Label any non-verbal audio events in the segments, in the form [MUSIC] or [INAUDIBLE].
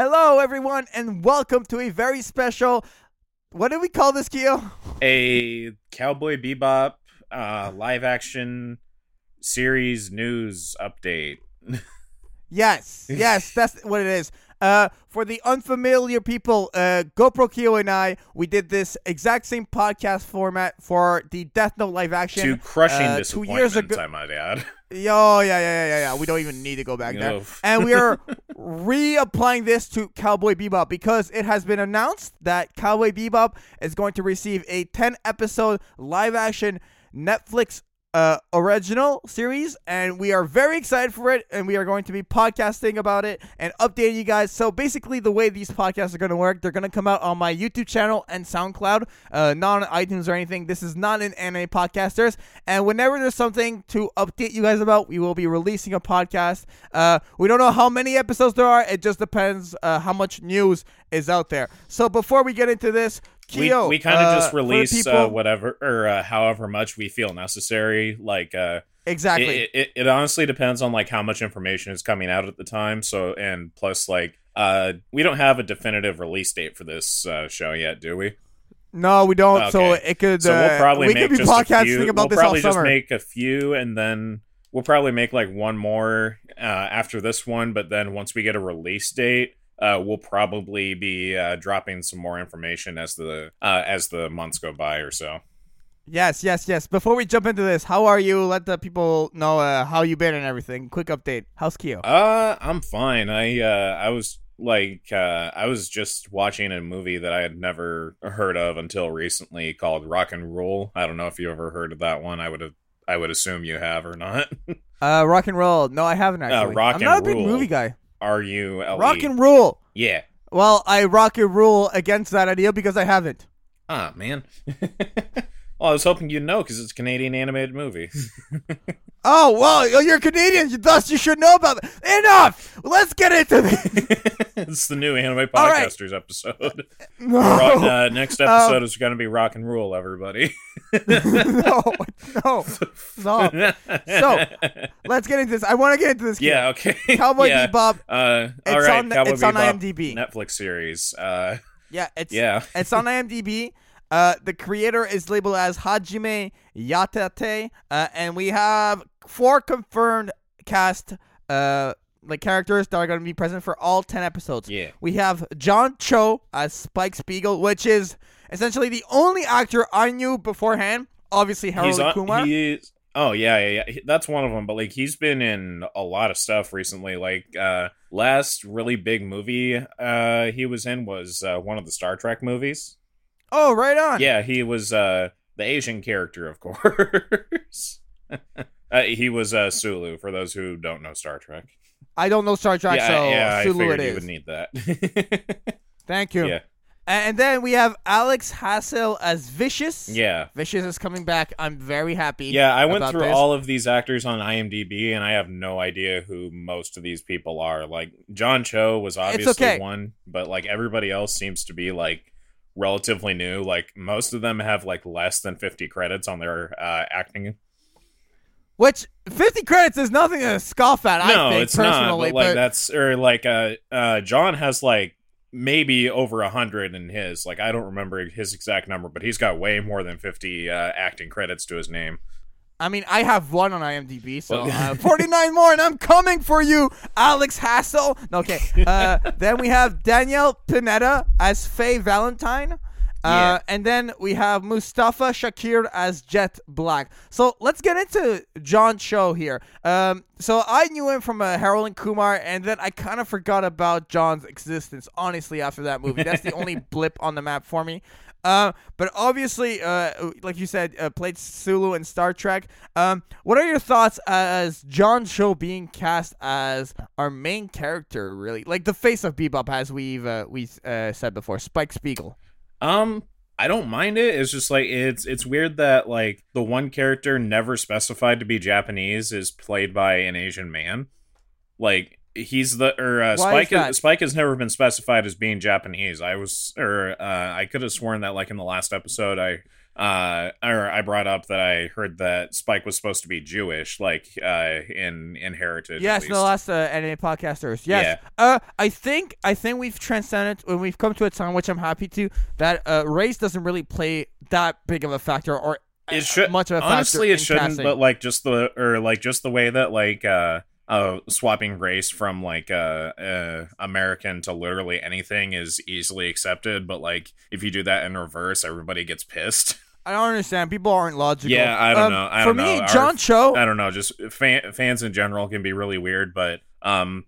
Hello, everyone, and welcome to a very special. What did we call this, Keo? [LAUGHS] A Cowboy Bebop uh, live action series news update. Yes, [LAUGHS] yes, that's what it is. Uh, for the unfamiliar people, uh, GoPro Keo and I, we did this exact same podcast format for the Death Note live action. to crushing uh, two years ago- I might add. Yo, yeah, yeah, yeah, yeah, yeah. We don't even need to go back there. Oof. and we are [LAUGHS] reapplying this to Cowboy Bebop because it has been announced that Cowboy Bebop is going to receive a 10 episode live action Netflix uh, original series, and we are very excited for it. And we are going to be podcasting about it and updating you guys. So basically, the way these podcasts are going to work, they're going to come out on my YouTube channel and SoundCloud, uh, not on iTunes or anything. This is not an anime podcasters. And whenever there's something to update you guys about, we will be releasing a podcast. Uh, we don't know how many episodes there are. It just depends uh, how much news is out there. So before we get into this, Keo, we kind of uh, just for the release uh, whatever or uh, however much we feel necessary. Like, uh, exactly. it, it, it honestly depends on like how much information is coming out at the time. So, and plus, like, uh, we don't have a definitive release date for this uh, show yet, do we? No, we don't. So it could. So uh, we'll probably we make could be just podcasting a few. about we'll this probably all just summer. make a few, and then we'll probably make like one more uh, after this one. But then once we get a release date, uh, we'll probably be uh, dropping some more information as the uh, as the months go by or so. yes, yes, yes. Before we jump into this, how are you? Let the people know uh, how you been and everything. Quick update. How's Keo? Uh, I'm fine. I uh, I was like uh, I was just watching a movie that I had never heard of until recently called Rock and Roll. I don't know if you ever heard of that one. I would have. I would assume you have or not. [LAUGHS] Uh, rock and roll. No, I haven't actually. rock I'm not a big movie guy. R U L E. Rock and roll. Yeah. Well, I rock and rule against that idea because I haven't. Ah, man. [LAUGHS] well, I was hoping you'd know because it's a Canadian animated movie. [LAUGHS] Oh well, you're Canadian, thus you should know about it. Enough. Let's get into this. [LAUGHS] it's the new anime All right. podcasters episode. [LAUGHS] No, Rock- uh, next Um, episode is going to be rock and roll, everybody. no, no, no. So, Let's get into this. I want to get into this. Keo. yeah, okay. Cowboy yeah. Bebop. Uh, It's all right, on- Cowboy it's on IMDb. Netflix series. Uh, Yeah, it's yeah. it's on IMDb. Uh, the creator is labeled as Hajime Yatate, uh, and we have four confirmed cast uh like characters that are going to be present for all ten episodes. Yeah. We have John Cho as Spike Spiegel, which is essentially the only actor I knew beforehand. Obviously, Harold He's on, Kumar. he is, oh yeah, yeah, yeah. That's one of them. But like, he's been in a lot of stuff recently. Like, uh, last really big movie uh he was in was uh, one of the Star Trek movies. Oh, right on. Yeah, he was uh the Asian character, of [LAUGHS] course. [LAUGHS] uh, he was uh Sulu. For those who don't know Star Trek. I don't know Star Trek, yeah, so yeah, I Sulu figured it you would need that. [LAUGHS] Thank you. yeah, And then we have Alex Hassell as Vicious. yeah. Vicious is coming back. I'm very happy. Yeah, I went through this. all of these actors on IMDb, and I have no idea who most of these people are. Like John Cho was obviously okay. one, but like everybody else seems to be like relatively new. Like most of them have like less than fifty credits on their uh, acting. Which 50 credits is nothing to scoff at. no, I think it's not. personally, But like that's or like uh, uh, John has like maybe over a hundred in his. Like I don't remember his exact number, but he's got way more than fifty uh, acting credits to his name. I mean, I have one on IMDb, so uh, [LAUGHS] 49 more, and I'm coming for you, Alex Hassell. No, okay. Uh, [LAUGHS] then we have Danielle Pineda as Faye Valentine. Uh, Yeah. And then we have Mustafa Shakir as Jet Black. So let's get into John Cho here. Um, so I knew him from uh, Harold and Kumar, and then I kind of forgot about John's existence, honestly, after that movie. That's the only [LAUGHS] blip on the map for me. Uh, but obviously, uh, like you said, uh, played Sulu in Star Trek. Um, what are your thoughts as John Cho being cast as our main character? Really, like the face of Bebop, as we've uh, we uh, said before, Spike Spiegel. Um, I don't mind it. It's just like it's it's weird that like the one character never specified to be Japanese is played by an Asian man. Like he's the or uh, Why is Spike? Spike has never been specified as being Japanese. I was or uh, I could have sworn that like in the last episode I uh, or I brought up that I heard that Spike was supposed to be Jewish, like uh, in in heritage. at Yes, in the last uh, anime podcasters. Yes. Yeah. Uh, I think I think we've transcended when we've come to a time which I'm happy to that uh, race doesn't really play that big of a factor or it should much of a factor. honestly it shouldn't but like just the or like just the way that like uh uh swapping race from like uh, uh american to literally anything is easily accepted but like if you do that in reverse everybody gets pissed [LAUGHS] I don't understand. People aren't logical. Yeah, I don't Um, know. I for don't me, know. Our- John Cho. i don't know just fan, fans in general can be really weird but um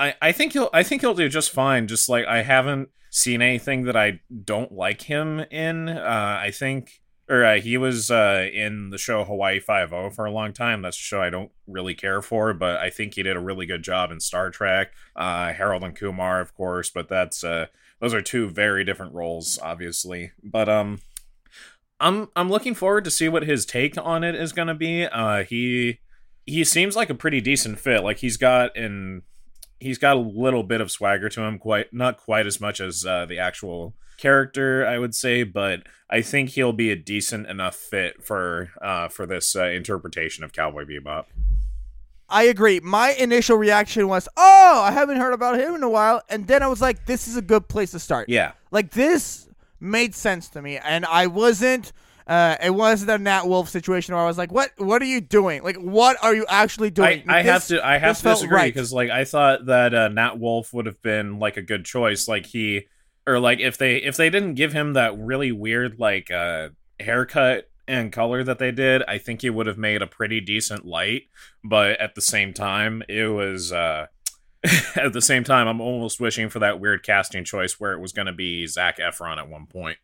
i i think he'll i think he'll do just fine just like i haven't seen anything that i don't like him in uh i think or uh, he was uh, in the show Hawaii Five O for a long time. That's a show I don't really care for, but I think he did a really good job in Star Trek. Uh, Harold and Kumar, of course, but that's uh, those are two very different roles, obviously. But um, I'm I'm looking forward to see what his take on it is going to be. Uh, he he seems like a pretty decent fit. Like he's got an he's got a little bit of swagger to him, quite not quite as much as uh, the actual character, I would say, but I think he'll be a decent enough fit for uh, for this uh, interpretation of Cowboy Bebop. I agree. My initial reaction was, "Oh, I haven't heard about him in a while," and then I was like, "This is a good place to start." Yeah, Like this made sense to me, and I wasn't. Uh, it wasn't a Nat Wolff situation where I was like, "What? What are you doing? Like, what are you actually doing?" I have This- to I have to disagree right. because like I thought that uh, Nat Wolff would have been like a good choice. Like he or like if they if they didn't give him that really weird like uh haircut and color that they did, I think he would have made a pretty decent light. But at the same time, it was uh [LAUGHS] at the same time, I'm almost wishing for that weird casting choice where it was going to be Zac Efron at one point.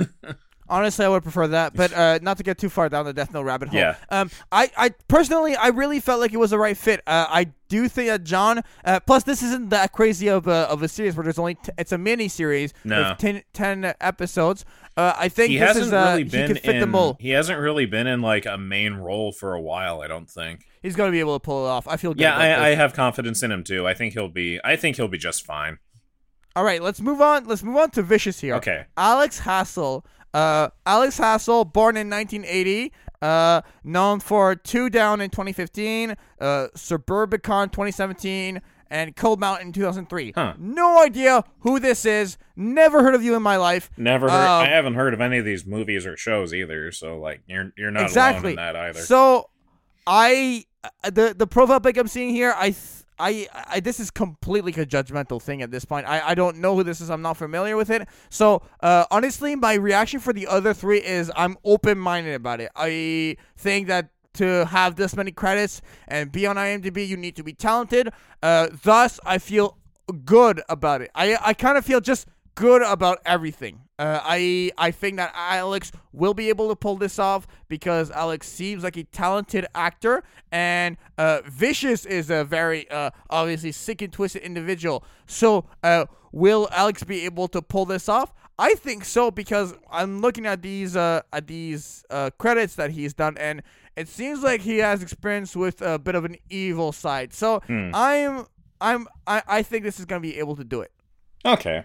[LAUGHS] Honestly, I would prefer that, but uh, not to get too far down the Death Note rabbit hole. Yeah. Um, I, I personally, I really felt like it was the right fit. Uh, I do think that John. Uh, plus, this isn't that crazy of a of a series where there's only t- it's a mini series No. with 10, 10 episodes. Uh, I think He this hasn't is uh, really he been fit in he hasn't really been in like a main role for a while, I don't think. He's gonna be able to pull it off. I feel good. Yeah, I, I have confidence in him too. I think he'll be. I think he'll be just fine. All right, let's move on. Let's move on to Vicious here. Okay. Alex Hassell. Uh, Alex Hassell, born in 1980, uh, known for Two Down in 2015, uh, Suburbicon 2017, and Cold Mountain 2003. Huh. No idea who this is. Never heard of you in my life. Never. Heard, Um, I haven't heard of any of these movies or shows either. So like, you're you're not exactly. alone in that either. So, I uh, the the profile pic I'm seeing here, I. Th- I, I this is completely a judgmental thing at this point. I, I don't know who this is. I'm not familiar with it. So uh, honestly, my reaction for the other three is I'm open minded about it. I think that to have this many credits and be on IMDb, you need to be talented. Uh, thus, I feel good about it. I I kind of feel just good about everything. Uh, I I think that Alex will be able to pull this off because Alex seems like a talented actor, and uh, Vicious is a very uh, obviously sick and twisted individual. So, uh, will Alex be able to pull this off? I think so because I'm looking at these uh, at these uh, credits that he's done, and it seems like he has experience with a bit of an evil side. So Hmm. I'm I'm I, I think this is gonna be able to do it. okay.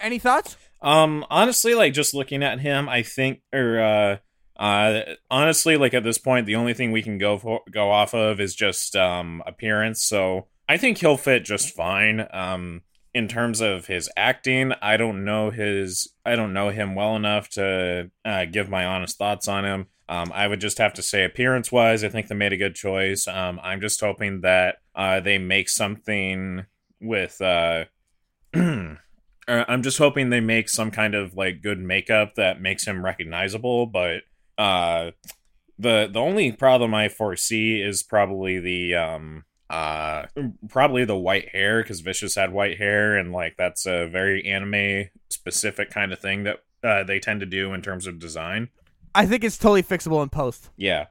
Any thoughts? Um. Honestly, like just looking at him, I think, or uh, uh, honestly, like at this point, the only thing we can go for go off of is just um appearance. So I think he'll fit just fine. Um. In terms of his acting, I don't know his I don't know him well enough to uh, give my honest thoughts on him. Um, I would just have to say, appearance wise, I think they made a good choice. Um, I'm just hoping that uh, they make something with. Uh, [CLEARS THROAT] I'm just hoping they make some kind of like good makeup that makes him recognizable. But uh, the the only problem I foresee is probably the um uh probably the white hair because Vicious had white hair and like that's a very anime specific kind of thing that uh, they tend to do in terms of design. I think it's totally fixable in post. Yeah.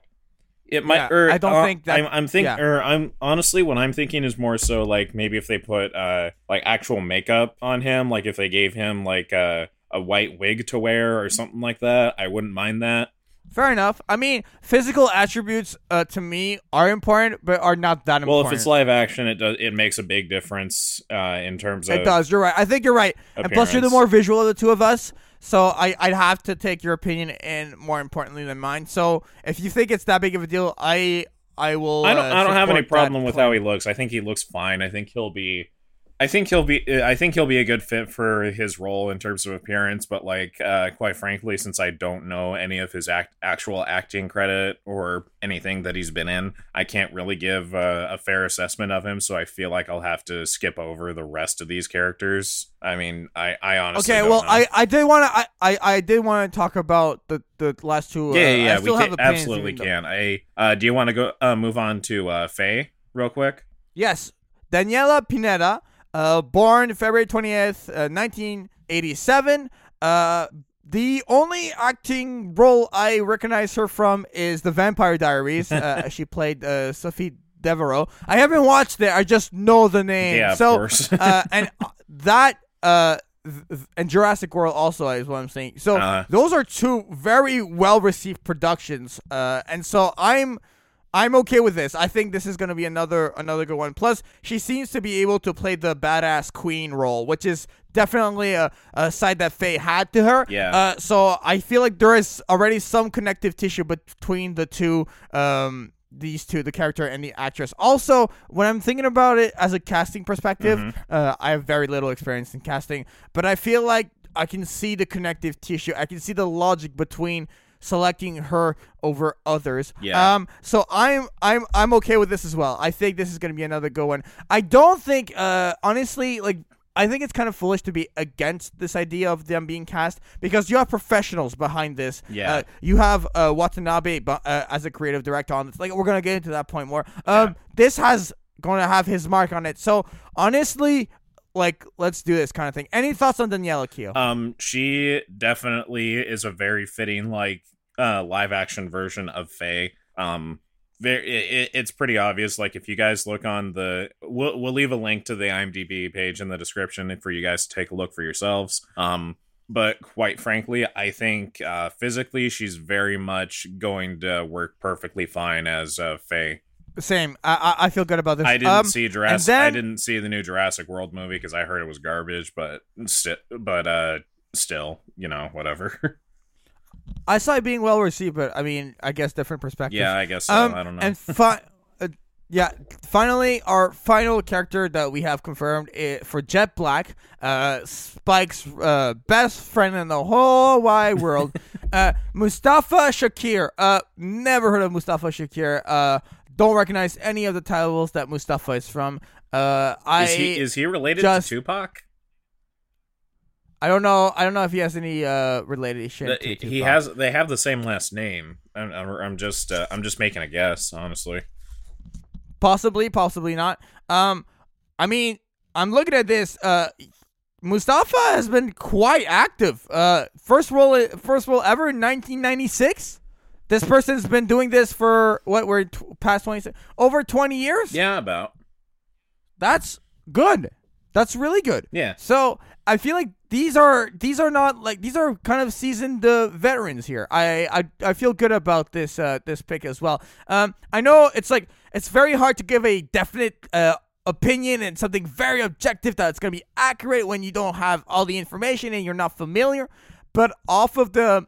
It might. Yeah, or, I don't uh, think that- I'm, I'm thinking, yeah. or I'm honestly, what I'm thinking is more so like maybe if they put uh like actual makeup on him, like if they gave him like a a white wig to wear or something like that, I wouldn't mind that. Fair enough. I mean, physical attributes uh, to me are important, but are not that important. Well, if it's live action, it does it makes a big difference uh in terms of it does. You're right. I think you're right. And plus, you're the more visual of the two of us, So I I'd have to take your opinion and more importantly than mine. So if you think it's that big of a deal, I I will. I don't. uh, I don't have any problem with how he looks. I think he looks fine. I think he'll be. I think he'll be. I think he'll be a good fit for his role in terms of appearance. But like, uh, quite frankly, since I don't know any of his act, actual acting credit or anything that he's been in, I can't really give uh, a fair assessment of him. So I feel like I'll have to skip over the rest of these characters. I mean, I. I honestly. Okay, don't well, know. I, I did want to I, I, I did want to talk about the, the last two. Yeah, uh, yeah, I yeah. We have can, absolutely though- can. I. Uh, do you want to go uh, move on to uh, Faye real quick? Yes, Daniella Pineda, uh, born February twentieth, uh, nineteen eighty-seven. Uh, the only acting role I recognize her from is The Vampire Diaries. uh, [LAUGHS] she played uh, Sophie Deveraux. I haven't watched it. I just know the name. Yeah, of so, course. uh, [LAUGHS] and uh, that uh, and Jurassic World also is what I'm saying. So Uh. those are two very well received productions, uh, and so I'm I'm okay with this. I think this is gonna be another another good one. Plus, she seems to be able to play the badass queen role, which is definitely a, a side that Faye had to her. Yeah. Uh, so I feel like there is already some connective tissue between the two. Um, these two, the character and the actress. Also, when I'm thinking about it as a casting perspective, Mm-hmm. uh, I have very little experience in casting, but I feel like I can see the connective tissue. I can see the logic between selecting her over others. Yeah. Um. So I'm I'm I'm okay with this as well. I think this is gonna be another good one. I don't think, uh, honestly, like. I think it's kind of foolish to be against this idea of them being cast because you have professionals behind this. Yeah. Uh, you have uh, Watanabe uh, as a creative director on this. Like we're gonna get into that point more. Um, Yeah. this has going to have his mark on it. So honestly, like let's do this kind of thing. Any thoughts on Daniella Keo? Um, she definitely is a very fitting like uh live action version of Faye. Um, very, it, it's pretty obvious. Like if you guys look on the, we'll we'll leave a link to the IMDb page in the description for you guys to take a look for yourselves. Um, but quite frankly, I think uh, physically she's very much going to work perfectly fine as uh, Faye. Same. I, I feel good about this. I didn't um, see Jurassic. then- I didn't see the new Jurassic World movie because I heard it was garbage. But sti- but uh, still, you know, whatever. [LAUGHS] I saw it being well received, but I mean, I guess different perspectives. yeah, I guess so. Um, I don't know. And fi- uh, yeah, finally, our final character that we have confirmed i for Jet Black, uh, Spike's uh, best friend in the whole wide world, [LAUGHS] uh, Mustafa Shakir. Uh, never heard of Mustafa Shakir. Don't recognize any of the titles that Mustafa is from. Uh, I is he is he related just- to Tupac? I don't know. I don't know if he has any uh relation. The- to he has. They have the same last name. I'm, I'm, I'm just uh, I'm just making a guess, honestly. Possibly, possibly not. Um, I mean, I'm looking at this. Uh, Mustafa has been quite active. Uh, first role, first role ever in 1996. This person's been doing this for what? We're t- past 20 over 20 years. Yeah, about. That's good. That's really good. Yeah. So I feel like these are these are not like these are kind of seasoned uh, veterans here. I, I I feel good about this uh, this pick as well. Um, I know it's like it's very hard to give a definite uh, opinion and something very objective that's gonna be accurate when you don't have all the information and you're not familiar. But off of the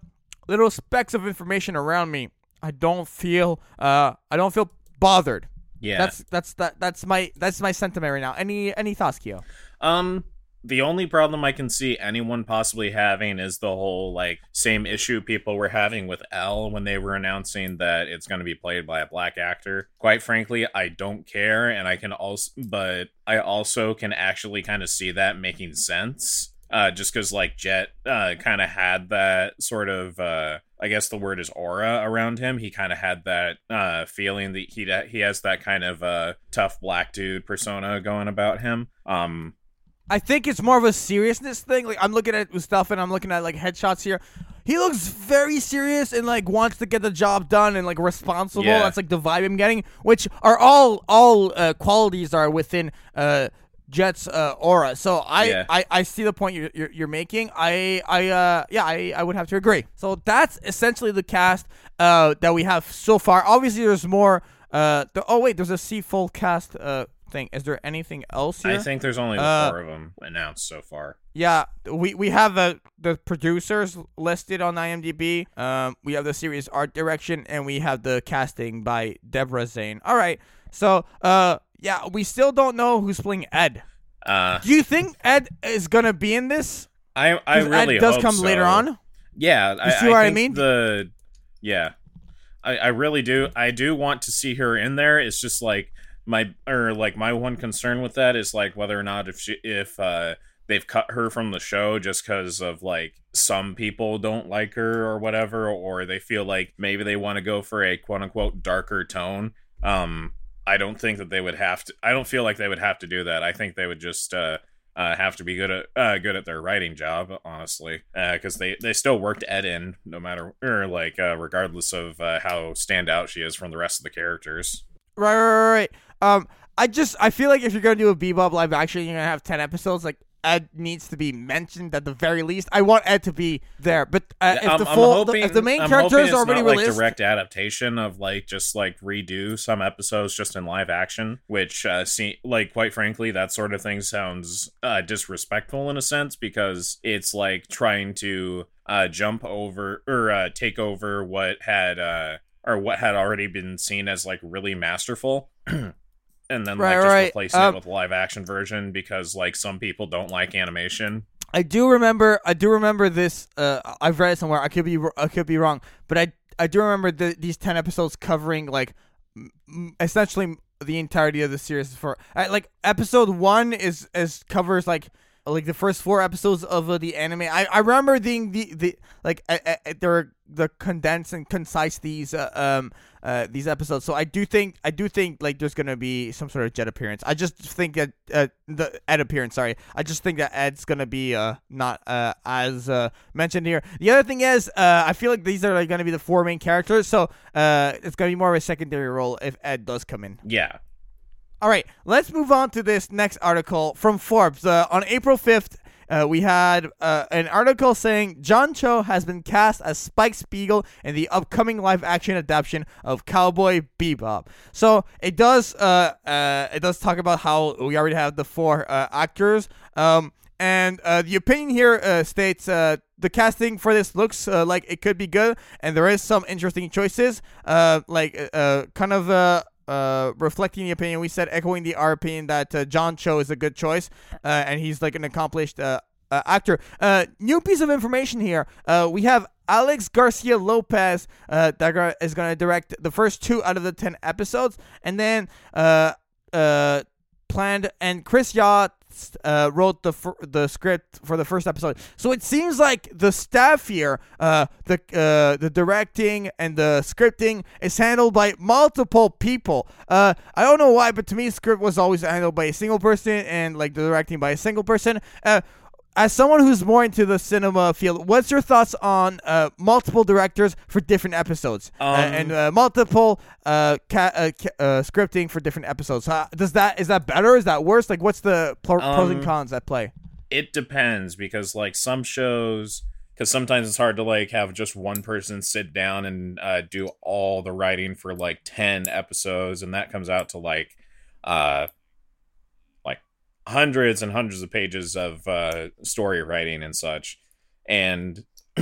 little specks of information around me, I don't feel uh I don't feel bothered. Yeah. That's that's that that's my that's my sentiment right now. Any any thoughts, Kyo? Um, the only problem I can see anyone possibly having is the whole like same issue people were having with L when they were announcing that it's going to be played by a black actor. Quite frankly, I don't care, and I can also, but I also can actually kind of see that making sense. Uh, just because like Jet uh, kind of had that sort of uh, I guess the word is aura around him. He kind of had that uh, feeling that he he has that kind of uh, tough black dude persona going about him. Um, I think it's more of a seriousness thing. Like I'm looking at stuff and I'm looking at like headshots here. He looks very serious and like wants to get the job done and like responsible. Yeah. That's like the vibe I'm getting, which are all all uh, qualities are within uh, Jet's uh, aura. So I, Yeah. I I see the point you're, you're, you're making. I I uh yeah I, I would have to agree. So that's essentially the cast uh that we have so far. Obviously, there's more. Uh, the, oh wait, there's a C full cast uh think. Is there anything else here? I think there's only the Uh, four of them announced so far. Yeah, we we have the the producers listed on IMDb. Um, we have the series art direction, and we have the casting by Deborah Zane. All right, so uh, yeah, we still don't know who's playing Ed. Uh, Do you think Ed is gonna be in this? I I really Ed does come so. later on. Yeah, I, see what I think mean? The yeah, I I really do. I do want to see her in there. It's just like my or like my one concern with that is like whether or not if she if uh they've cut her from the show just because of like some people don't like her or whatever, or they feel like maybe they want to go for a quote unquote darker tone. Um, I don't think that they would have to. I don't feel like they would have to do that. I think they would just uh, uh, have to be good at uh, good at their writing job, honestly, because they they still worked Ed in no matter or like uh, regardless of uh, how standout she is from the rest of the characters. Right, right, right, right. Um, I just I feel like if you're gonna do a Bebop live action, you're gonna have ten episodes. Like Ed needs to be mentioned at the very least. I want Ed to be there, but uh, if I'm, the full, hoping, if the main I'm character is already not, like direct adaptation of like just like redo some episodes just in live action, which uh, see like quite frankly that sort of thing sounds uh, disrespectful in a sense because it's like trying to uh, jump over or uh, take over what had uh, or what had already been seen as like really masterful. [CLEARS THROAT] And then Right, like just right. replacing Um, it with live action version because like some people don't like animation. I do remember. I do remember this. Uh, I've read it somewhere. I could be. I could be wrong, but I I do remember the, these ten episodes covering like m- essentially the entirety of the series. For uh, like episode one is is covers like like the first four episodes of uh, the anime. I, I remember the the, the like uh, uh, were the condensed and concise these uh, um uh these episodes. So I do think I do think like there's gonna be some sort of Jet appearance. I just think that uh the Ed appearance. Sorry, I just think that Ed's gonna be uh not uh as uh mentioned here. The other thing is uh I feel like these are like gonna be the four main characters. So uh it's gonna be more of a secondary role if Ed does come in. Yeah, All right, let's move on to this next article from Forbes. Uh, on April 5th, uh, we had uh, an article saying John Cho has been cast as Spike Spiegel in the upcoming live action adaptation of Cowboy Bebop. So it does uh, uh, it does talk about how we already have the four uh, actors. Um, and the opinion here states the casting for this looks like it could be good, and there is some interesting choices, like kind of uh, reflecting the opinion we said, echoing the our opinion that uh, John Cho is a good choice, uh, and he's like an accomplished uh, actor. New piece of information here. We have Alex Garcia Lopez that is going to direct the first two out of the ten episodes, and then planned and Chris Yost uh, wrote the the script for the first episode. So it seems like the staff here, uh, the uh, the directing and the scripting is handled by multiple people. Uh, I don't know why, but to me, script was always handled by a single person, and like the directing by a single person. Uh, as someone who's more into the cinema field, what's your thoughts on uh, multiple directors for different episodes uh, Um, and uh, multiple uh, ca- uh, ca- uh, scripting for different episodes? Uh, does that is that better? Is that worse? Like, what's the pl- pros and Um, cons at play? it depends because like some shows because sometimes it's hard to like have just one person sit down and uh, do all the writing for like 10 episodes and that comes out to like uh like hundreds and hundreds of pages of uh story writing and such. And [CLEARS THROAT]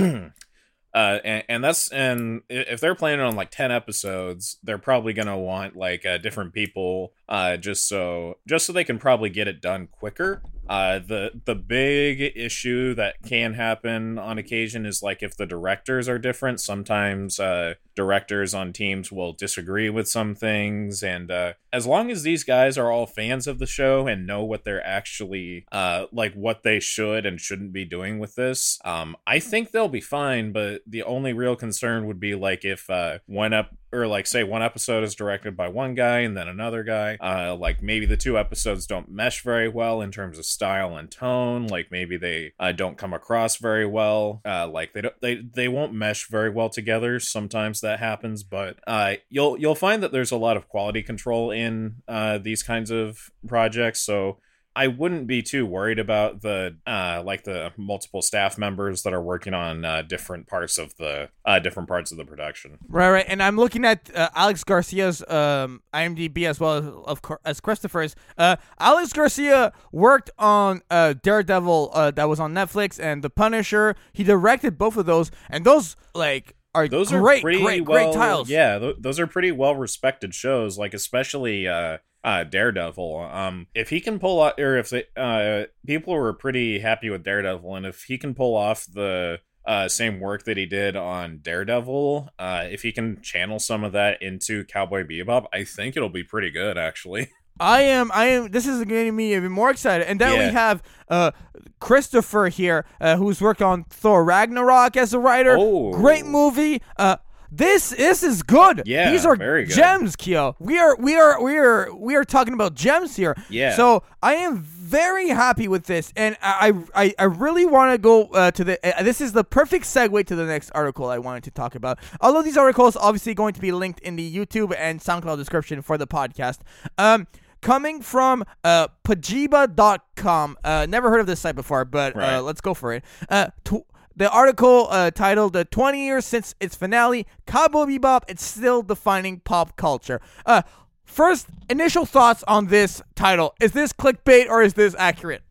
uh and, and that's and if they're planning on like 10 episodes they're probably gonna want like uh, different people uh just so just so they can probably get it done quicker uh, the the big issue that can happen on occasion is like if the directors are different. Sometimes uh, directors on teams will disagree with some things, and uh, as long as these guys are all fans of the show and know what they're actually uh, like, what they should and shouldn't be doing with this, um, I think they'll be fine. But the only real concern would be like if uh, one up or like say one episode is directed by one guy and then another guy uh like maybe the two episodes don't mesh very well in terms of style and tone like maybe they uh, don't come across very well uh like they don't they they won't mesh very well together. Sometimes that happens but uh you'll you'll find that there's a lot of quality control in uh these kinds of projects so I wouldn't be too worried about the uh like the multiple staff members that are working on uh, different parts of the uh different parts of the production. Right, right. And I'm looking at uh, Alex Garcia's um, IMDb as well as of as Christopher's. Uh, Alex Garcia worked on uh, Daredevil uh, that was on Netflix and The Punisher. He directed both of those, and those like are Those great, are pretty great, well, great titles. Yeah, th- those are pretty well respected shows. Like especially uh, uh, Daredevil. Um, if he can pull off, or if they, uh, people were pretty happy with Daredevil, and if he can pull off the uh, same work that he did on Daredevil, uh, if he can channel some of that into Cowboy Bebop, I think it'll be pretty good, actually. [LAUGHS] I am. I am. This is getting me even more excited. And then Yeah. we have uh, Christopher here, uh, who's worked on Thor Ragnarok as a writer. Oh. Great movie. Uh, this this is good. Yeah, these are very good. gems, Kyo. We are we are we are we are talking about gems here. Yeah. So I am very happy with this, and I I, I really want to go uh, to the. Uh, this is the perfect segue to the next article I wanted to talk about. Of these articles obviously going to be linked in the YouTube and SoundCloud description for the podcast. Um. Coming from uh, Pajiba.com. Uh, never heard of this site before, but Right. uh, let's go for it. Uh, tw- the article uh, titled uh, 20 Years Since Its Finale, Cowboy Bebop, It's Still Defining Pop Culture. Uh, first, initial thoughts on this title. Is this clickbait or is this accurate?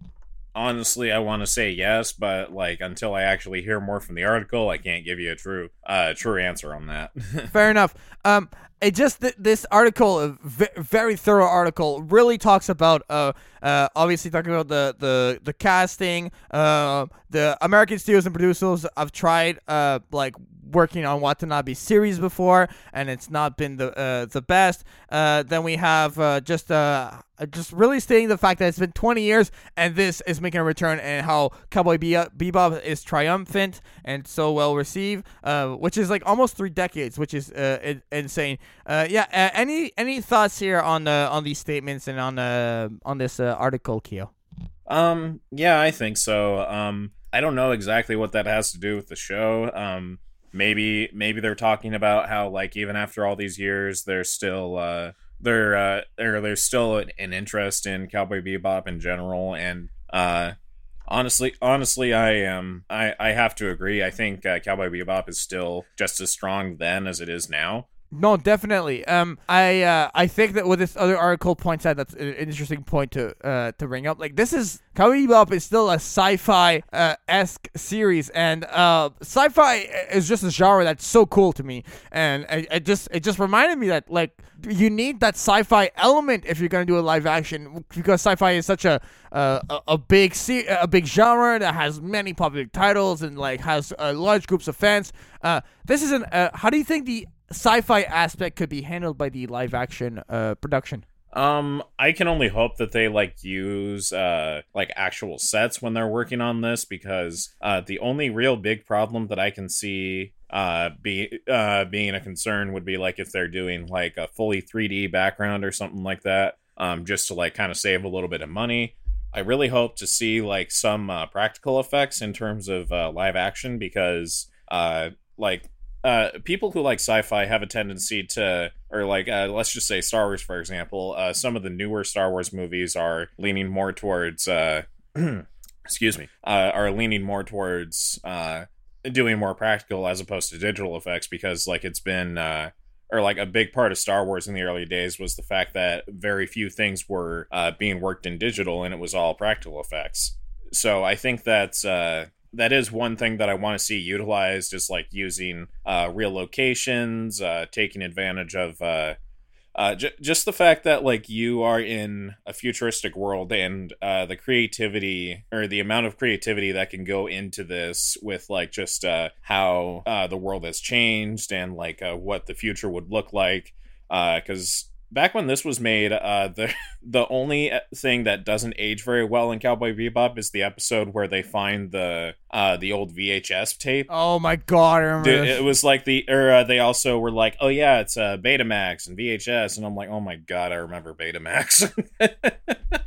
Honestly, I want to say yes, but like until I actually hear more from the article, I can't give you a true, uh, true answer on that. [LAUGHS] Fair enough. Um, it just th- this article, a very thorough article, really talks about uh, uh, obviously talking about the the the casting. Uh, the American studios and producers i've tried uh like working on Watanabe series before, and it's not been the uh, the best. Uh, then we have uh, just uh just really stating the fact that it's been 20 years and this is making a return and how Cowboy Be- Bebop is triumphant and so well received, uh, which is like almost three decades, which is uh, in- insane. Uh, yeah. Uh, any any thoughts here on uh, on these statements and on uh, on this uh, article, Keo? Um, yeah, I think so. Um, I don't know exactly what that has to do with the show. Um, maybe maybe they're talking about how like even after all these years, they're still uh, there uh, there there's still an, interest in Cowboy Bebop in general, and uh, honestly, honestly, I am I I have to agree. I think uh, Cowboy Bebop is still just as strong then as it is now. No, definitely. Um, I uh, I think that what this other article points out that's an interesting point to uh to bring up. Like this is Cowboy Bebop is still a sci-fi uh, esque series, and uh, sci-fi is just a genre that's so cool to me, and I, it just it just reminded me that like you need that sci-fi element if you're gonna do a live action because sci-fi is such a uh, a, a big se- a big genre that has many popular titles and like has uh, large groups of fans. Uh, this is an uh, how do you think the sci-fi aspect could be handled by the live action uh, production. Um, I can only hope that they like use uh like actual sets when they're working on this because uh the only real big problem that I can see uh be uh being a concern would be like if they're doing like a fully 3D background or something like that um just to like kind of save a little bit of money. I really hope to see like some uh, practical effects in terms of uh, live action because uh like uh, people who like sci-fi have a tendency to, or like, uh, let's just say Star Wars, for example. Uh, some of the newer Star Wars movies are leaning more towards, uh, [CLEARS THROAT] excuse me, uh, are leaning more towards uh, doing more practical as opposed to digital effects because, like, it's been, uh, or like a big part of Star Wars in the early days was the fact that very few things were uh, being worked in digital and it was all practical effects. So I think that's uh, that is one thing that I want to see utilized is like using uh, real locations, uh, taking advantage of uh, uh, j- just the fact that like you are in a futuristic world and uh, the creativity or the amount of creativity that can go into this with like just uh, how uh, the world has changed and like uh, what the future would look like because back when this was made, uh, the [LAUGHS] the only thing that doesn't age very well in Cowboy Bebop is the episode where they find the uh, the old VHS tape. Oh my god, I remember this. it was like the or uh, they also were like, oh yeah, it's uh, Betamax and VHS, and I'm like, oh my god, I remember Betamax. [LAUGHS]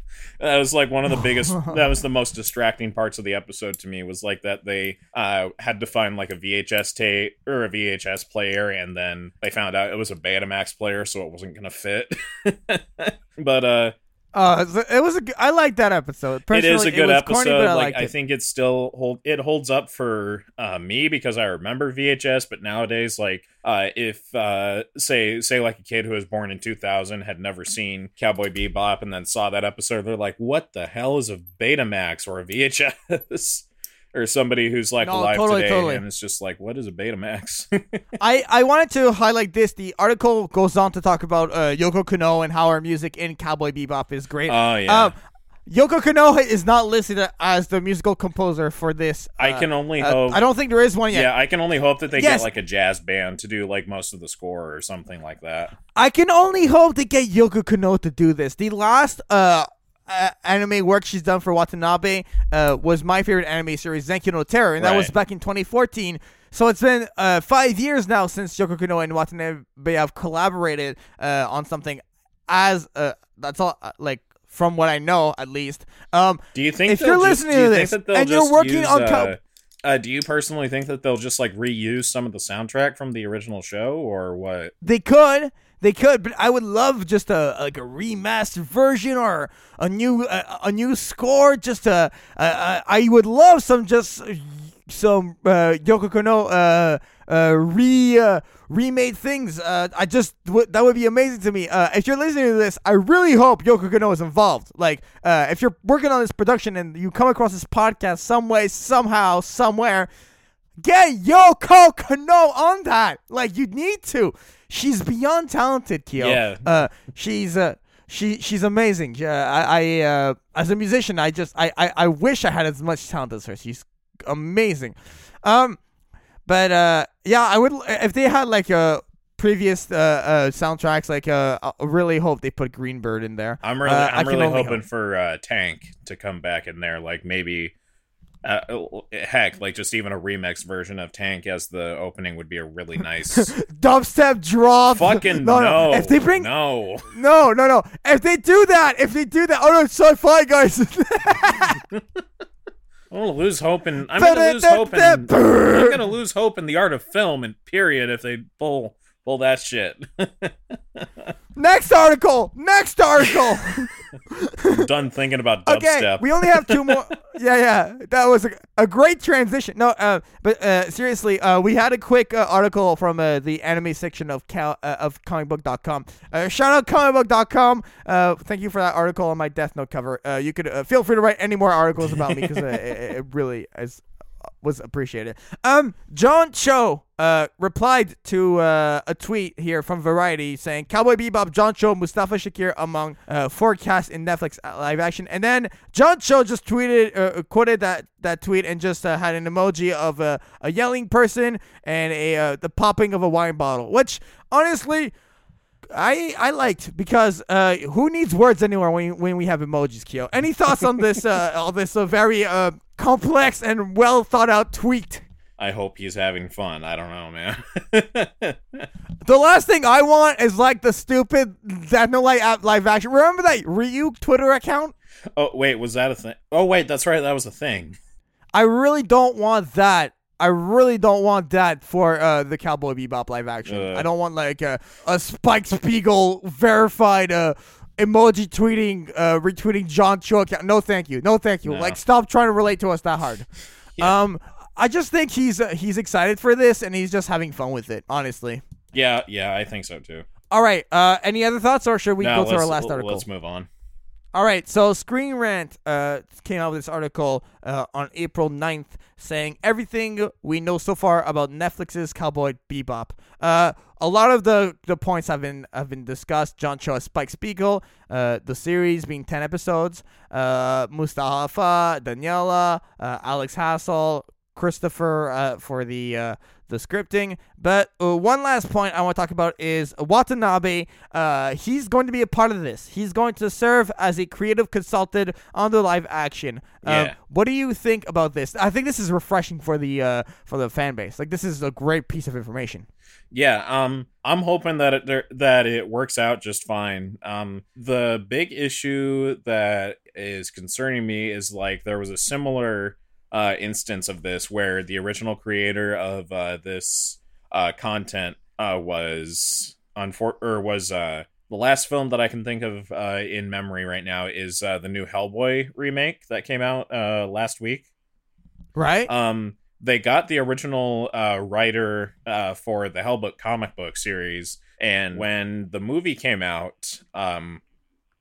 that was like one of the biggest. [LAUGHS] that was the most distracting parts of the episode to me. Was like that they uh, had to find like a VHS tape or a VHS player, and then they found out it was a Betamax player, so it wasn't gonna fit. [LAUGHS] but uh, Uh, it was a. I like that episode. it is a good episode. corny, but I like I think it still hold it holds up for uh, me because I remember VHS. But nowadays, like uh, if uh, say say like a kid who was born in 2000 had never seen Cowboy Bebop and then saw that episode, they're like, "What the hell is a Betamax or a VHS?" Or somebody who's like No, alive totally, today, totally. and it's just like, "What is a Betamax?" [LAUGHS] I, I wanted to highlight this. The article goes on to talk about uh, Yoko Kanno and how her music in Cowboy Bebop is great. Oh yeah. Um, Yoko Kanno is not listed as the musical composer for this. I uh, can only uh, hope. I don't think there is one yet. yeah, I can only hope that they Yes. get like a jazz band to do like most of the score or something like that. I can only hope to get Yoko Kanno to do this. The last uh, uh, anime work she's done for Watanabe uh, was my favorite anime series, Zankyou no Terror, and that was back in 2014. So it's been uh, five years now since Yoko Kanno and Watanabe have collaborated uh, on something. As uh, that's all, uh, like from what I know, at least. Um, Do you think If you're just- listening you to this and you're working use, on co- uh, do you personally think that they'll just like reuse some of the soundtrack from the original show, or what? They could, they could, but I would love just a like a remastered version or a new a, a new score. Just a, a, a I would love some just some uh, Yoko Kanno uh, uh, re uh, remade things. Uh, I just w- that would be amazing to me. Uh, if you're listening to this, I really hope Yoko Kanno is involved. Like, uh, if you're working on this production and you come across this podcast some way, somehow, somewhere, Get Yoko Kanno on that. Like you need to. She's beyond talented, Kyo. Yeah. Uh, she's uh, she she's amazing. Uh, I I uh, as a musician, I just I, I I wish I had as much talent as her. She's amazing. Um, but uh, yeah, I would if they had like a previous uh, uh soundtracks like uh I really hope they put Green Bird in there. I'm really, Uh, I'm really hoping hope. for uh, Tank to come back in there, like maybe. Uh, heck, like just even a remix version of Tank as the opening would be a really [LAUGHS] nice. Dubstep drop. Fucking no, no, no. If they bring no, No, no, no. If they do that, if they do that, oh no, it's sci-fi, guys. [LAUGHS] I'm gonna lose hope in. I'm gonna lose hope in. I'm gonna lose hope in the art of film and period if they pull pull that shit. [LAUGHS] Next article. Next article. I'm [LAUGHS] done thinking about okay, dubstep. we only have two more. [LAUGHS] yeah, yeah. That was a, a great transition. No, uh, but uh, seriously, uh, we had a quick uh, article from uh, the anime section of cal- uh, of comicbook.com. Uh, shout out comicbook.com. Uh, thank you for that article on my Death Note cover. Uh, you could uh, feel free to write any more articles about me because uh, it, it really is was appreciated. Um, John Cho uh replied to uh, a tweet here from Variety saying Cowboy Bebop, John Cho, Mustafa Shakir among uh, forecasts in Netflix live action, and then John Cho just tweeted uh, quoted that that tweet and just uh, had an emoji of a, a yelling person and a uh, the popping of a wine bottle, which honestly. I I liked because uh, who needs words anymore when when we have emojis, Kyo? Any thoughts on this [LAUGHS] uh, all this uh, very uh, complex and well thought out tweet? I hope he's having fun. I don't know, man. [LAUGHS] The last thing I want is like the stupid Death No app- live action. Remember that Ryuk Twitter account? oh wait, was that a thing? Oh wait, that's right. That was a thing. I really don't want that. I really don't want that for uh, the Cowboy Bebop live action. Uh. I don't want like a, a Spike Spiegel verified uh, emoji tweeting, uh, retweeting John Cho account. No, thank you. No, thank you. No. Like, stop trying to relate to us that hard. [LAUGHS] Yeah. Um, I just think he's uh, he's excited for this and he's just having fun with it. Honestly. Yeah, yeah, I think so too. All right. Uh, any other thoughts, or should we Now go to our last article? Let's move on. All right, so Screen Rant uh, came out with this article uh, on April 9th saying everything we know so far about Netflix's Cowboy Bebop. Uh, a lot of the, the points have been have been discussed. John Cho as Spike Spiegel, uh, the series being 10 episodes, uh, Mustafa, Daniella, uh, Alex Hassell, Christopher uh, for the uh, the scripting. But uh, one last point I want to talk about is Watanabe. Uh, he's going to be a part of this. He's going to serve as a creative consultant on the live action. Um, Yeah. What do you think about this? I think this is refreshing for the uh, for the fan base. Like this is a great piece of information. Yeah, um, I'm hoping that it that it works out just fine. Um, the big issue that is concerning me is like there was a similar uh, instance of this where the original creator of uh, this uh, content uh, was unfor- or was uh, the last film that I can think of uh, in memory right now is uh, the new Hellboy remake that came out uh, last week. Right. Um, they got the original uh, writer uh, for the Hellboy comic book series, and when the movie came out, um,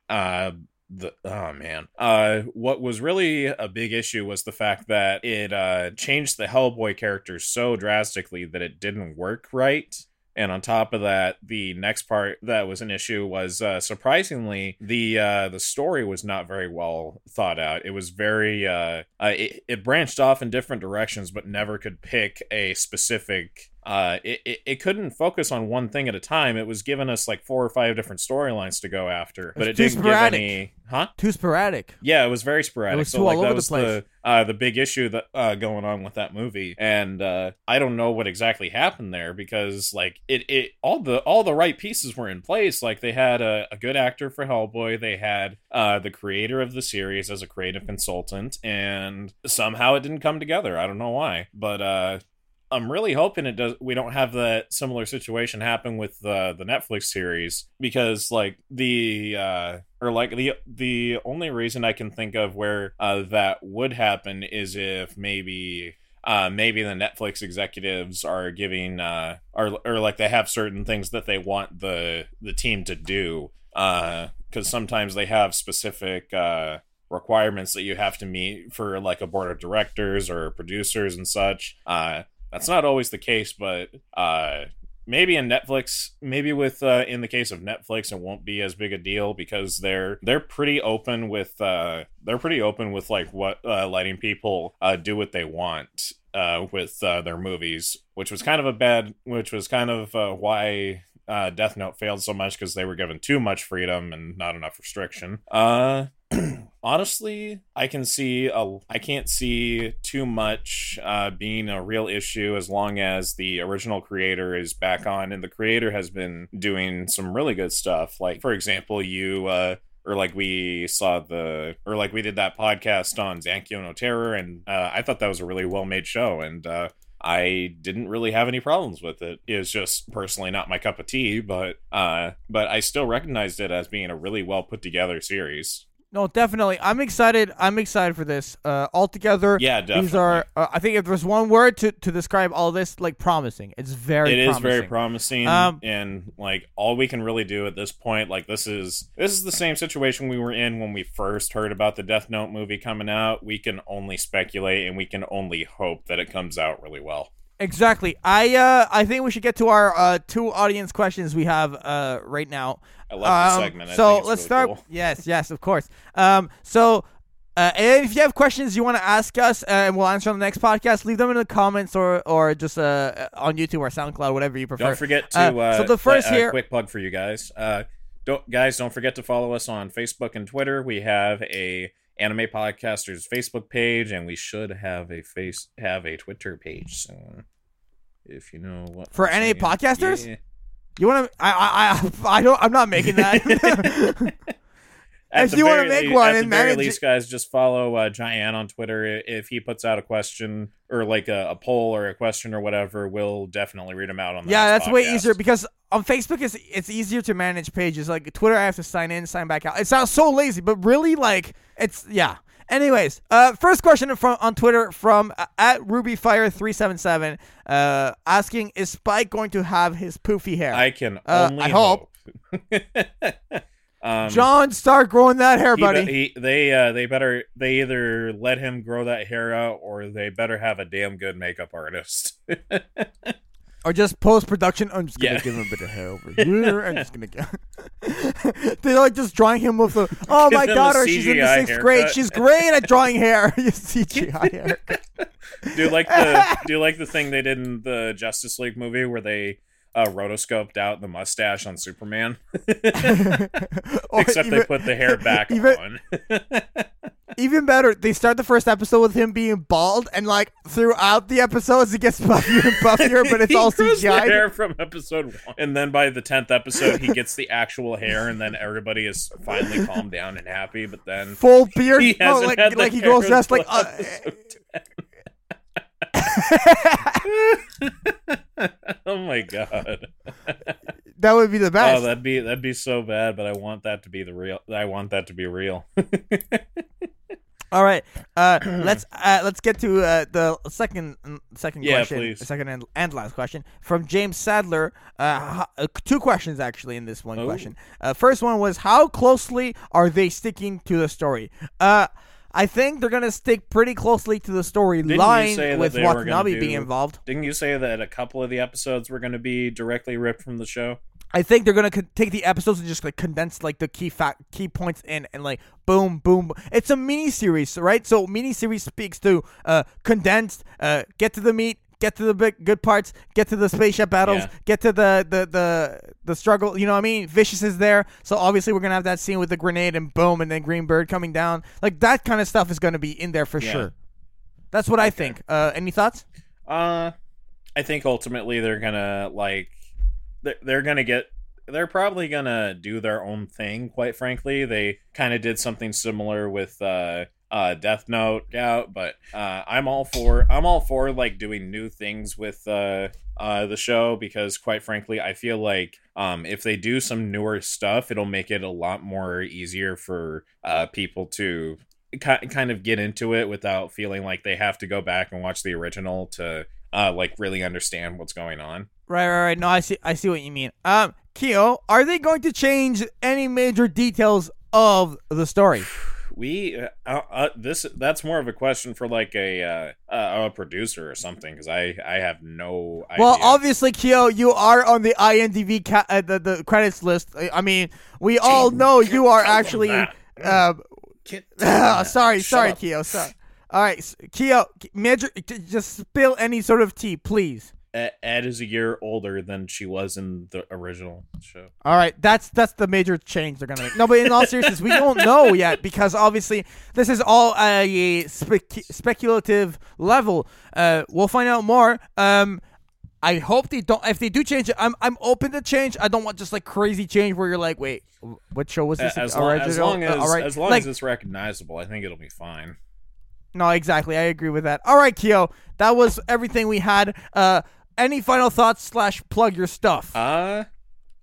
uh, the oh man, uh, what was really a big issue was the fact that it uh changed the Hellboy character so drastically that it didn't work right. And on top of that, the next part that was an issue was uh, surprisingly the uh, the story was not very well thought out. It was very uh, uh, it, it branched off in different directions, but never could pick a specific. Uh, it, it, it couldn't focus on one thing at a time. It was giving us like four or five different storylines to go after, but it too didn't give any. Huh? Too sporadic. Yeah, it was very sporadic. It was so too like all that over the place. the uh, the big issue that uh, going on with that movie, and uh, I don't know what exactly happened there because like it it all the all the right pieces were in place. Like they had a, a good actor for Hellboy, they had uh, the creator of the series as a creative consultant, and somehow it didn't come together. I don't know why, but uh, I'm really hoping it does. We don't have that similar situation happen with the the Netflix series because like the uh or like the the only reason I can think of where uh that would happen is if maybe uh maybe the Netflix executives are giving uh or or like they have certain things that they want the the team to do uh because sometimes they have specific uh requirements that you have to meet for like a board of directors or producers and such uh that's not always the case, but uh, maybe in Netflix, maybe with uh, in the case of Netflix, it won't be as big a deal because they're they're pretty open with uh, they're pretty open with like what uh, letting people uh, do what they want uh, with uh, their movies, which was kind of a bad, which was kind of uh, why. Uh, Death Note failed so much because they were given too much freedom and not enough restriction. Uh, [CLEARS THROAT] honestly i can see a i can't see too much uh being a real issue as long as the original creator is back on and the creator has been doing some really good stuff like for example you uh or like we saw the or like we did that podcast on Zankyou no Terror and uh, I thought that was a really well made show and uh I didn't really have any problems with it. It was just personally not my cup of tea, but uh but I still recognized it as being a really well put together series. No, definitely. I'm excited. I'm excited for this. Uh, altogether, Yeah, definitely. these are. Uh, I think if there's one word to, to describe all this, like promising. It's very. It is promising. very promising Um, and like all we can really do at this point like this is this is the same situation we were in when we first heard about the death note movie coming out we can only speculate and we can only hope that it comes out really well Exactly. I uh I think we should get to our uh two audience questions we have uh right now. i love the Um, segment I so let's really start. cool. [LAUGHS] Yes, yes, of course. Um, so. Uh, and if you have questions you want to ask us, uh, and we'll answer on the next podcast, leave them in the comments or or just uh, on YouTube or SoundCloud, whatever you prefer. don't forget to Uh, uh, so the first uh, here- quick plug for you guys uh don't guys don't forget to follow us on facebook and twitter we have a anime podcasters facebook page and we should have a face have a twitter page soon if you know what For anime podcasters? Yeah. You want to? I, I I I don't. I'm not making that. [LAUGHS] [LAUGHS] If you wanna make lea- one at the very manage least, guys, just follow uh, Giant on Twitter. If he puts out a question or like a, a poll or a question or whatever, we'll definitely read them out on. The yeah, that's way easier because on Facebook it's it's easier to manage pages. Like Twitter, I have to sign in, sign back out. It sounds so lazy, but really, like it's yeah. Anyways, uh, first question from on Twitter from uh, at RubyFire377, uh, asking is Spike going to have his poofy hair? I can Uh, only I hope. [LAUGHS] um, John, start growing that hair, he buddy. he- they uh, they better they either let him grow that hair out or they better have a damn good makeup artist. [LAUGHS] or just post production. I'm just gonna Yeah. give him a bit of hair over [LAUGHS] here. I'm just gonna get. [LAUGHS] They're like just drawing him with the. Oh my a daughter, she's in the sixth grade. She's great at drawing hair. CGI hair. do you like the do you like the thing they did in the Justice League movie where they uh, rotoscoped out the mustache on Superman? [LAUGHS] [LAUGHS] Except even, they put the hair back [LAUGHS] even- on. even better. They start the first episode with him being bald, and like throughout the episodes, it gets puffier and puffier, but it's all CGI. hair from episode one, and then by the tenth episode, he gets the actual hair, and then everybody is finally calmed down and happy. But then Full beard. he no, like like he goes dressed like. Uh, episode 10. [LAUGHS] oh my god! [LAUGHS] that would be the best. Oh, that'd be that'd be so bad, but I want that to be the real. I want that to be real. [LAUGHS] All right, uh, [CLEARS THROAT] let's uh, let's get to uh, the second second Yeah, question, please. second and, and last question from James Sadler. Uh, uh, two questions actually in this one Oh. question. Uh, first one was how closely are they sticking to the story? I think they're gonna stick pretty closely to the story you line with Watanabe do- being involved. Didn't you say that a couple of the episodes were going to be directly ripped from the show? I think they're gonna con- take the episodes and just like condense like the key fact, key points in, and like boom, boom. boom. It's a mini series, right? So mini series speaks to uh condensed, uh get to the meat, get to the big good parts, get to the spaceship battles, Yeah. get to the the the the struggle. You know what I mean? Vicious is there, so obviously we're gonna have that scene with the grenade and boom, and then Green Bird coming down. Like that kind of stuff is gonna be in there for Yeah. sure. That's what I think. Uh, any thoughts? Uh, I think ultimately they're gonna like they're, they're gonna get they're probably gonna do their own thing. Quite frankly, they kind of did something similar with uh uh Death Note out, but uh, I'm all for I'm all for like doing new things with uh uh the show because quite frankly I feel like um if they do some newer stuff it'll make it a lot more easier for uh people to ki- kind of get into it without feeling like they have to go back and watch the original to uh like really understand what's going on. Right, right, right. No, I see. I see what you mean. Um, Keo, are they going to change any major details of the story? [SIGHS] [SIGHS] [SIGHS] We uh, uh, this that's more of a question for like a uh, uh, a producer or something because I I have no idea. Well, obviously, Keo, you are on the IMDb ca- uh, the the credits list. I- I mean, we all know you are actually. Uh, [LAUGHS] sorry, sorry, Keo. Sorry. All right, s- Keo, major, just spill any sort of tea, please. Ed, is a year older than she was in the original show. All right, that's that's the major change they're gonna make. No, but in all seriousness, we don't know yet because obviously this is all a spec- speculative level. Uh, we'll find out more. Um, I hope they don't. If they do change it, I'm I'm open to change. I don't want just like crazy change where you're like, wait, what show was this? As, long, as long Uh, as all right. as long like, as it's recognizable, I think it'll be fine. no, exactly. I agree with that. All right, Keo, that was everything we had. Uh, any final thoughts slash plug your stuff? Uh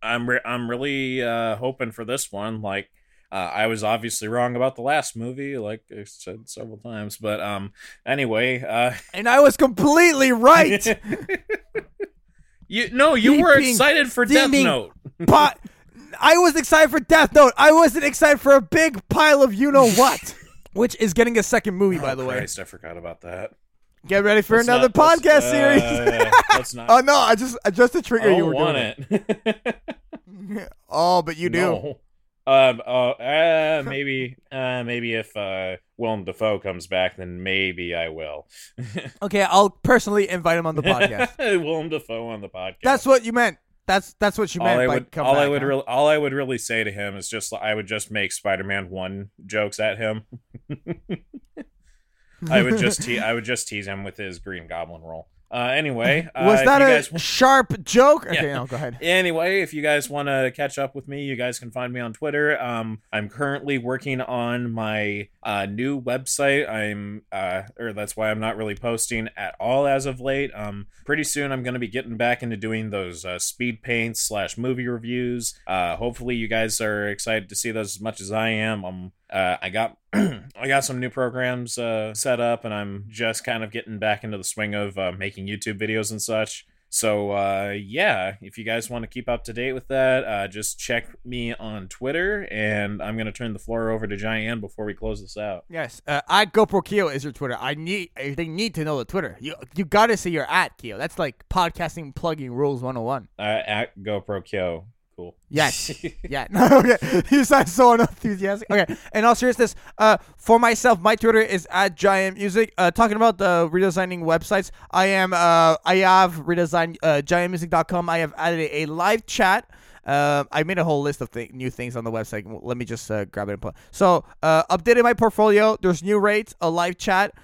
I'm re- I'm really uh hoping for this one. Like uh, I was obviously wrong about the last movie, like I said several times. But um, anyway, uh, [LAUGHS] and I was completely right. [LAUGHS] you no, you were Deeping- excited for Death Note. [LAUGHS] but I was excited for Death Note. I wasn't excited for a big pile of you know what, which is getting a second movie, by the way. Oh, Christ, I forgot about that. Get ready for Let's another not- podcast uh, series. yeah, let's [LAUGHS] not. oh no, I just just to trigger I you. don't were want doing it. [LAUGHS] Oh, but you do. No. Um. Uh, uh. [LAUGHS] Maybe. Uh. Maybe if uh Willem Dafoe comes back, then maybe I will. Okay, I'll personally invite him on the podcast. Willem Dafoe on the podcast. That's what you meant. That's that's what you all meant I by would. All I would. Really, all I would really say to him is just. I would just make Spider-Man one jokes at him. I would just. [LAUGHS] Te- I would just tease him with his Green Goblin role. Uh. Anyway. Uh, Was if that a guys sharp joke? Okay, Yeah. no, go ahead. Anyway, if you guys want to catch up with me, you guys can find me on Twitter. Um, I'm currently working on my uh, new website. I'm, uh, or that's why I'm not really posting at all as of late. Um, pretty soon I'm going to be getting back into doing those uh, speed paints slash movie reviews. Uh, hopefully you guys are excited to see those as much as I am. Um, uh, I got [CLEARS THROAT] I got some new programs uh, set up, and I'm just kind of getting back into the swing of uh, making YouTube videos and such. So uh, yeah, if you guys want to keep up to date with that, uh, just check me on Twitter, and I'm gonna turn the floor over to Giant before we close this out. Yes, uh, at GoPro Keo is your Twitter. I need they need to know the Twitter. You you gotta say your at Keo. That's like podcasting plugging rules 101. Uh, at GoPro Kyo, cool. Yes. [LAUGHS] yeah. [LAUGHS] okay. [LAUGHS] You sound so enthusiastic. Okay. In all seriousness, uh, for myself, my Twitter is at Giant Music. Uh, talking about the redesigning websites, I am. Uh, I have redesigned uh, giantmusic.com. I have added a, a live chat. Uh, I made a whole list of th- new things on the website. Let me just uh, grab it and put. So, uh, updated my portfolio. There's new rates, a live chat.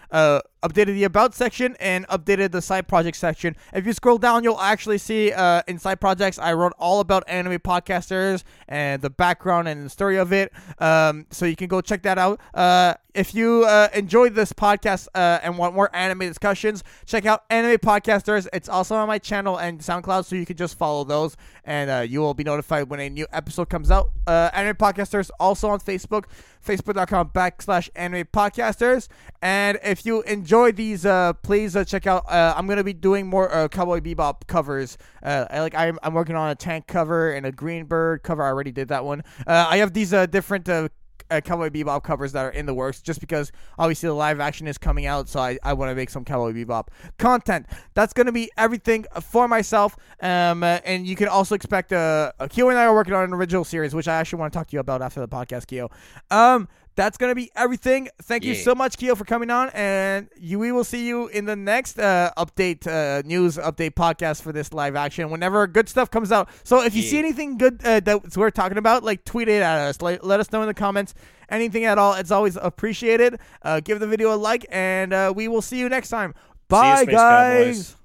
Updated the about section and updated the side project section. If you scroll down, you'll actually see uh, in side projects I wrote all about anime podcasters and the background and the story of it. Um, so you can go check that out. Uh, if you uh, enjoyed this podcast uh, and want more anime discussions, check out Anime Podcasters. It's also on my channel and SoundCloud, so you can just follow those, and uh, you will be notified when a new episode comes out. Uh, anime Podcasters also on Facebook, facebook.com backslash Anime Podcasters. And if you enjoy these, uh, please uh, check out. I'm gonna be doing more Cowboy Bebop covers. I, like I'm, I'm working on a tank cover and a Green Bird cover. I already did that one. I have these different uh, Cowboy Bebop covers that are in the works just because obviously the live action is coming out, so I, I want to make some Cowboy Bebop content. That's going to be everything for myself. Um, uh, and you can also expect uh, Kyo and I are working on an original series, which I actually want to talk to you about after the podcast, Kyo. Um, that's gonna be everything. Thank yeah. you so much, Keo, for coming on, and you, we will see you in the next uh, update uh, news update podcast for this live action. Whenever good stuff comes out. So if you yeah. see anything good uh, that we're talking about, like tweet it at us. Like, let us know in the comments. Anything at all, it's always appreciated. Uh, give the video a like, and uh, we will see you next time. Bye, you, guys. Cowboys.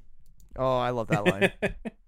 Oh, I love that line. [LAUGHS]